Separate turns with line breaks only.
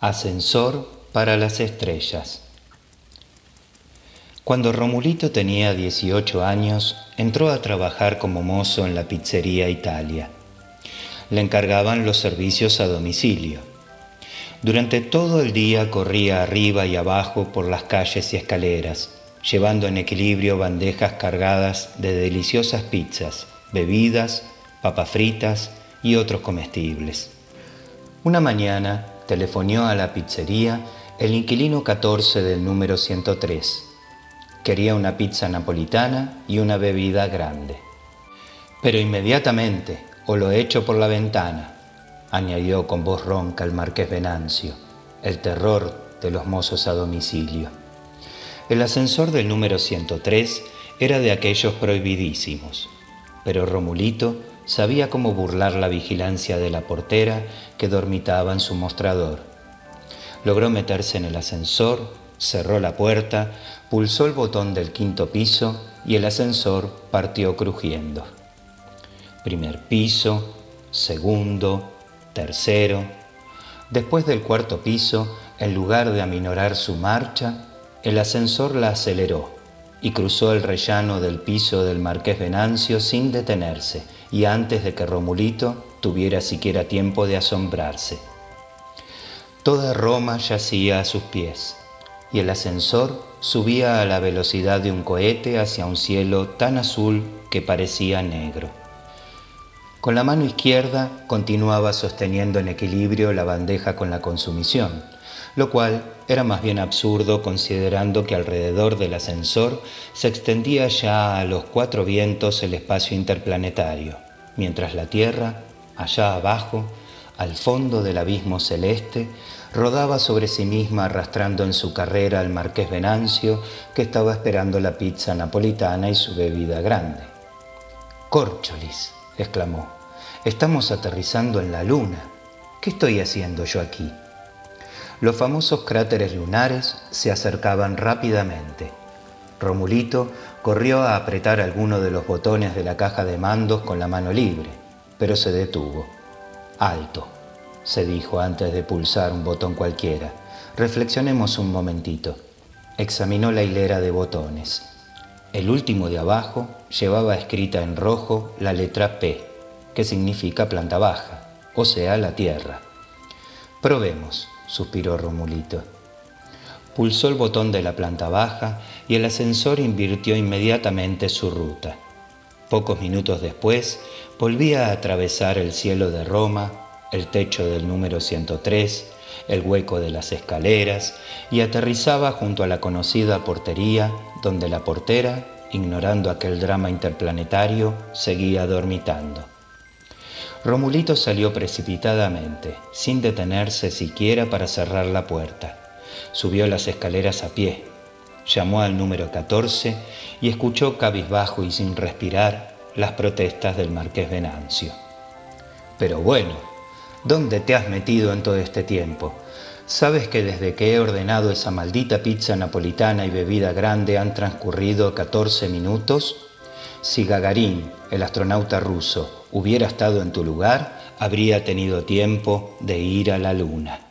Ascensor para las estrellas. Cuando Romulito tenía 18 años, entró a trabajar como mozo en la pizzería Italia. Le encargaban los servicios a domicilio. Durante todo el día corría arriba y abajo por las calles y escaleras, llevando en equilibrio bandejas cargadas de deliciosas pizzas, bebidas, papas fritas y otros comestibles. Una mañana telefonió a la pizzería el inquilino 14 del número 103. Quería una pizza napolitana y una bebida grande. Pero inmediatamente, o lo echo por la ventana, añadió con voz ronca el marqués Venancio, el terror de los mozos a domicilio. El ascensor del número 103 era de aquellos prohibidísimos, pero Romulito sabía cómo burlar la vigilancia de la portera que dormitaba en su mostrador. Logró meterse en el ascensor, cerró la puerta, pulsó el botón del quinto piso y el ascensor partió crujiendo. Primer piso, segundo, tercero. Después del cuarto piso, en lugar de aminorar su marcha, el ascensor la aceleró y cruzó el rellano del piso del marqués Venancio sin detenerse y antes de que Romulito tuviera siquiera tiempo de asombrarse. Toda Roma yacía a sus pies y el ascensor subía a la velocidad de un cohete hacia un cielo tan azul que parecía negro. Con la mano izquierda continuaba sosteniendo en equilibrio la bandeja con la consumición, lo cual era más bien absurdo considerando que alrededor del ascensor se extendía ya a los cuatro vientos el espacio interplanetario, mientras la Tierra, allá abajo, al fondo del abismo celeste, rodaba sobre sí misma arrastrando en su carrera al marqués Venancio, que estaba esperando la pizza napolitana y su bebida grande. Córcholis, exclamó, estamos aterrizando en la luna. ¿Qué estoy haciendo yo aquí? Los famosos cráteres lunares se acercaban rápidamente. Romulito corrió a apretar alguno de los botones de la caja de mandos con la mano libre, pero se detuvo. Alto, se dijo antes de pulsar un botón cualquiera. Reflexionemos un momentito. Examinó la hilera de botones. El último de abajo llevaba escrita en rojo la letra P, que significa planta baja, o sea, la tierra. Probemos suspiró Romulito. Pulsó el botón de la planta baja y el ascensor invirtió inmediatamente su ruta. Pocos minutos después, volvía a atravesar el cielo de Roma, el techo del número 103, el hueco de las escaleras y aterrizaba junto a la conocida portería donde la portera, ignorando aquel drama interplanetario, seguía dormitando. Romulito salió precipitadamente, sin detenerse siquiera para cerrar la puerta. Subió las escaleras a pie, llamó al número 14 y escuchó cabizbajo y sin respirar las protestas del marqués Venancio. Pero bueno, ¿dónde te has metido en todo este tiempo? ¿Sabes que desde que he ordenado esa maldita pizza napolitana y bebida grande han transcurrido 14 minutos? Si Gagarín, el astronauta ruso, hubiera estado en tu lugar, habría tenido tiempo de ir a la luna.